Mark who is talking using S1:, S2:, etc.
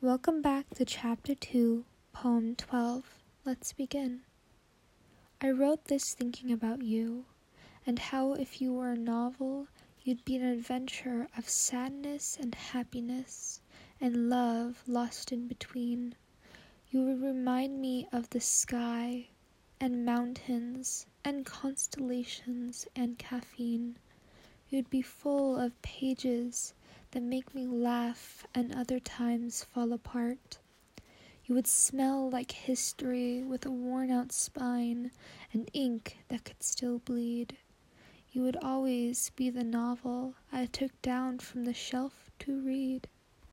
S1: Welcome back to Chapter 2, Poem 12. Let's begin. I wrote this thinking about you, and how if you were a novel, you'd be an adventure of sadness and happiness, and love lost in between. You would remind me of the sky, and mountains, and constellations, and caffeine. You'd be full of pages that make me laugh and other times fall apart. You would smell like history with a worn out spine and ink that could still bleed. You would always be the novel I took down from the shelf to read.